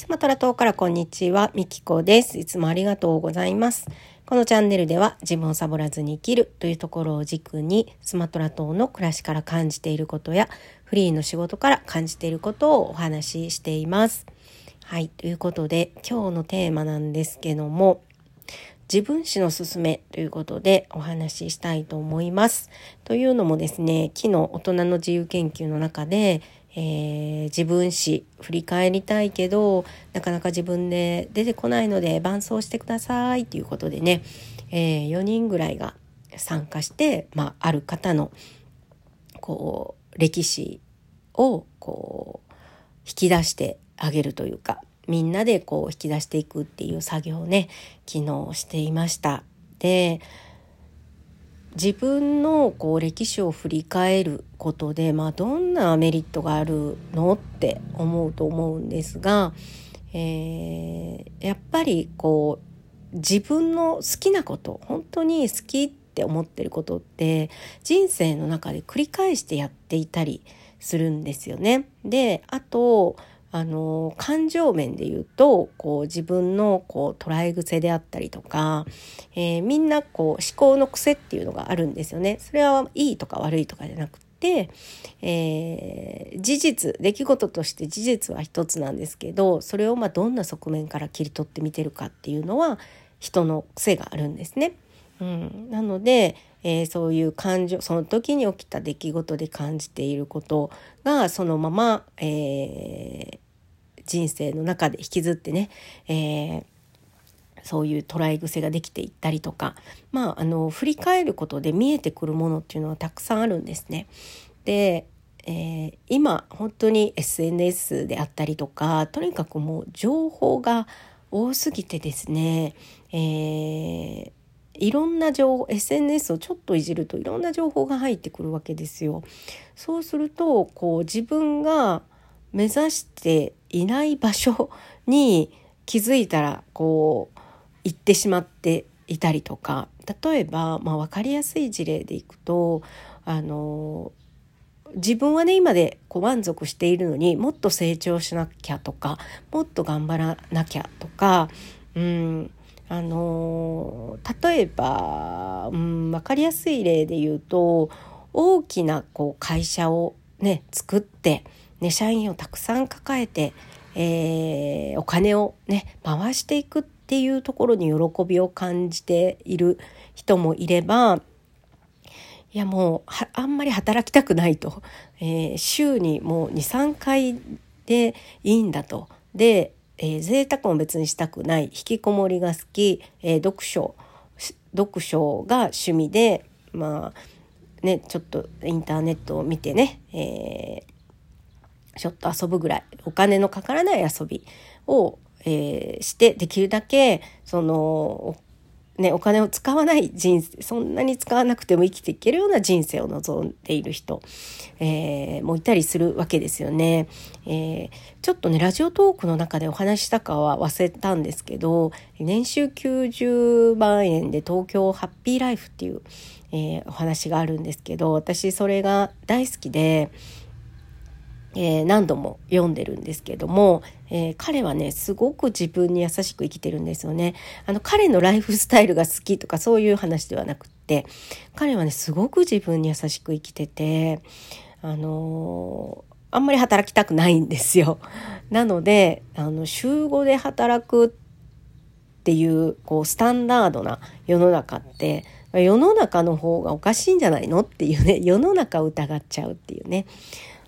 スマトラ島からこんにちは、みきこです。いつもありがとうございます。このチャンネルでは自分をサボらずに生きるというところを軸にスマトラ島の暮らしから感じていることやフリーの仕事から感じていることをお話ししています。はい、ということで今日のテーマなんですけども自分史のすすめということでお話ししたいと思います。というのもですね、昨日大人の自由研究の中でえー、自分史振り返りたいけどなかなか自分で出てこないので伴走してくださいということでね、えー、4人ぐらいが参加して、まあ、ある方のこう歴史をこう引き出してあげるというかみんなでこう引き出していくっていう作業をね昨日していました。で自分のこう歴史を振り返ることで、まあ、どんなメリットがあるのって思うと思うんですが、えー、やっぱりこう自分の好きなこと本当に好きって思ってることって人生の中で繰り返してやっていたりするんですよね。であとあの感情面で言うとこう自分のこう捉え癖であったりとか、えー、みんなこう思考の癖っていうのがあるんですよね。それはいいとか悪いとかじゃなくて、えー、事実出来事として事実は一つなんですけどそれをまどんな側面から切り取って見てるかっていうのは人の癖があるんですね。うん、なので、えー、そういう感情その時に起きた出来事で感じていることがそのまま、えー、人生の中で引きずってね、えー、そういう捉え癖ができていったりとか、まあ、あの振り返ることで見えてくるものっていうのはたくさんあるんですね。で、えー、今本当に SNS であったりとかとにかくもう情報が多すぎてですね、えーいろんな情報 SNS をちょっといじるといろんな情報が入ってくるわけですよ。そうするとこう自分が目指していない場所に気づいたらこう行ってしまっていたりとか例えば、まあ、分かりやすい事例でいくとあの自分はね今でこう満足しているのにもっと成長しなきゃとかもっと頑張らなきゃとか、うんあの例えば、うん、分かりやすい例で言うと大きなこう会社をね作って、ね、社員をたくさん抱えて、えー、お金をね回していくっていうところに喜びを感じている人もいればいやもうあんまり働きたくないと、えー、週にもう23回でいいんだと。でえー、贅沢も別にしたくない引きこもりが好き、えー、読書読書が趣味でまあねちょっとインターネットを見てね、えー、ちょっと遊ぶぐらいお金のかからない遊びを、え、してできるだけそのね、お金を使わない人生そんなに使わなくても生きていけるような人生を望んでいる人、えー、もいたりするわけですよね、えー、ちょっとねラジオトークの中でお話したかは忘れたんですけど年収90万円で東京ハッピーライフっていう、えー、お話があるんですけど私それが大好きで。えー、何度も読んでるんですけども、えー、彼はねすごく自分に優しく生きてるんですよね。あの彼のライフスタイルが好きとかそういう話ではなくって彼はねすごく自分に優しく生きててあのー、あんまり働きたくないんですよ。なのであの週5で働くっていうこうスタンダードな世の中って世の中の方がおかしいんじゃないのっていうね世の中を疑っちゃうっていうね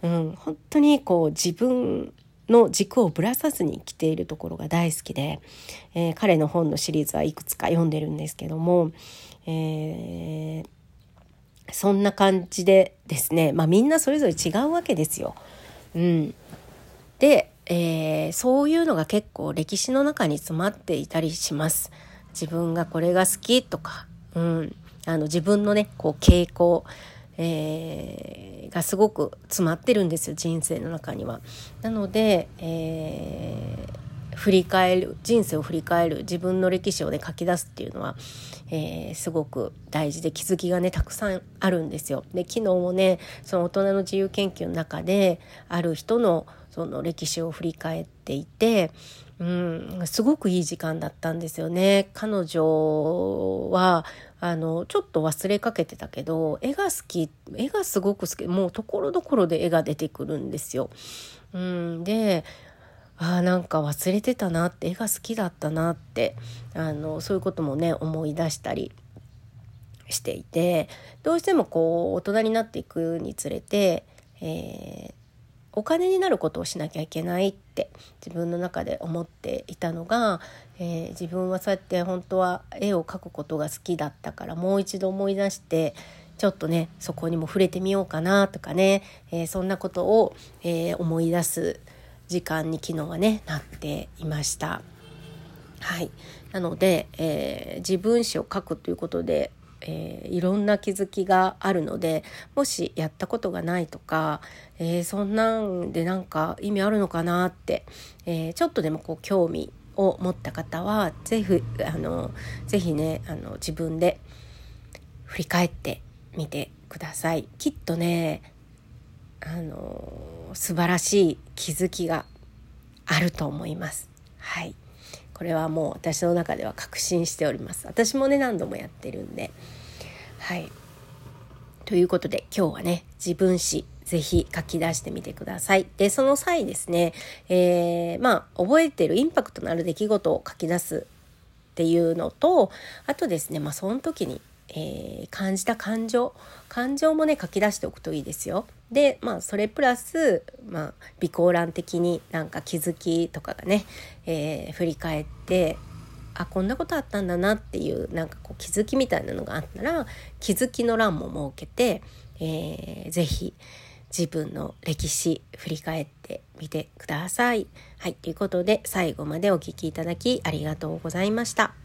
うん、本当にこう自分の軸をぶらさずに生きているところが大好きで、えー、彼の本のシリーズはいくつか読んでるんですけども、えー、そんな感じでですね、まあ、みんなそれぞれ違うわけですよ。うん、で、えー、そういうのが結構歴史の中に詰まっていたりします。自分がこれが好きとか、うん、あの自分のねこう傾向えー、がすごく詰まってるんですよ人生の中には。なので、えー、振り返る人生を振り返る自分の歴史をね書き出すっていうのは、えー、すごく大事で気づきがねたくさんあるんですよ。で昨日もねその大人の自由研究の中である人のその歴史を振り返っていて、うん、すごくいい時間だったんですよね。彼女はあのちょっと忘れかけてたけど絵が好き絵がすごく好きもうところどころで絵が出てくるんですよ。うん、であなんか忘れてたなって絵が好きだったなってあのそういうこともね思い出したりしていてどうしてもこう大人になっていくにつれて、えー、お金になることをしなきゃいけないって自分の中で思っていたのが、えー、自分はそうやって本当は絵を描くことが好きだったからもう一度思い出してちょっとねそこにも触れてみようかなとかね、えー、そんなことを、え思い出す時間に昨日はねなっていました。はい、なので、え、自分史を書くということで、えー、いろんな気づきがあるのでもしやったことがないとか、えー、そんなんでなんか意味あるのかなって、えちょっとでもこう興味を持った方はぜひあのぜひねあの自分で振り返ってみてください。きっとねあの素晴らしい気づきがあると思います。はい。これはもう私の中では確信しております。私もね何度もやってるんで。はい。ということで今日はね自分史ぜひ書き出してみてください。でその際ですね、えー、まあ覚えてるインパクトのある出来事を書き出すっていうのとあとですねまあその時にえー、感じた感情感情もね書き出しておくといいですよ。でまあそれプラス、まあ、備考欄的になんか気づきとかがね、えー、振り返ってあこんなことあったんだなっていうなんかこう気づきみたいなのがあったら気づきの欄も設けて、えー、ぜひ自分の歴史振り返ってみてください。はい、ということで最後までお聴きいただきありがとうございました。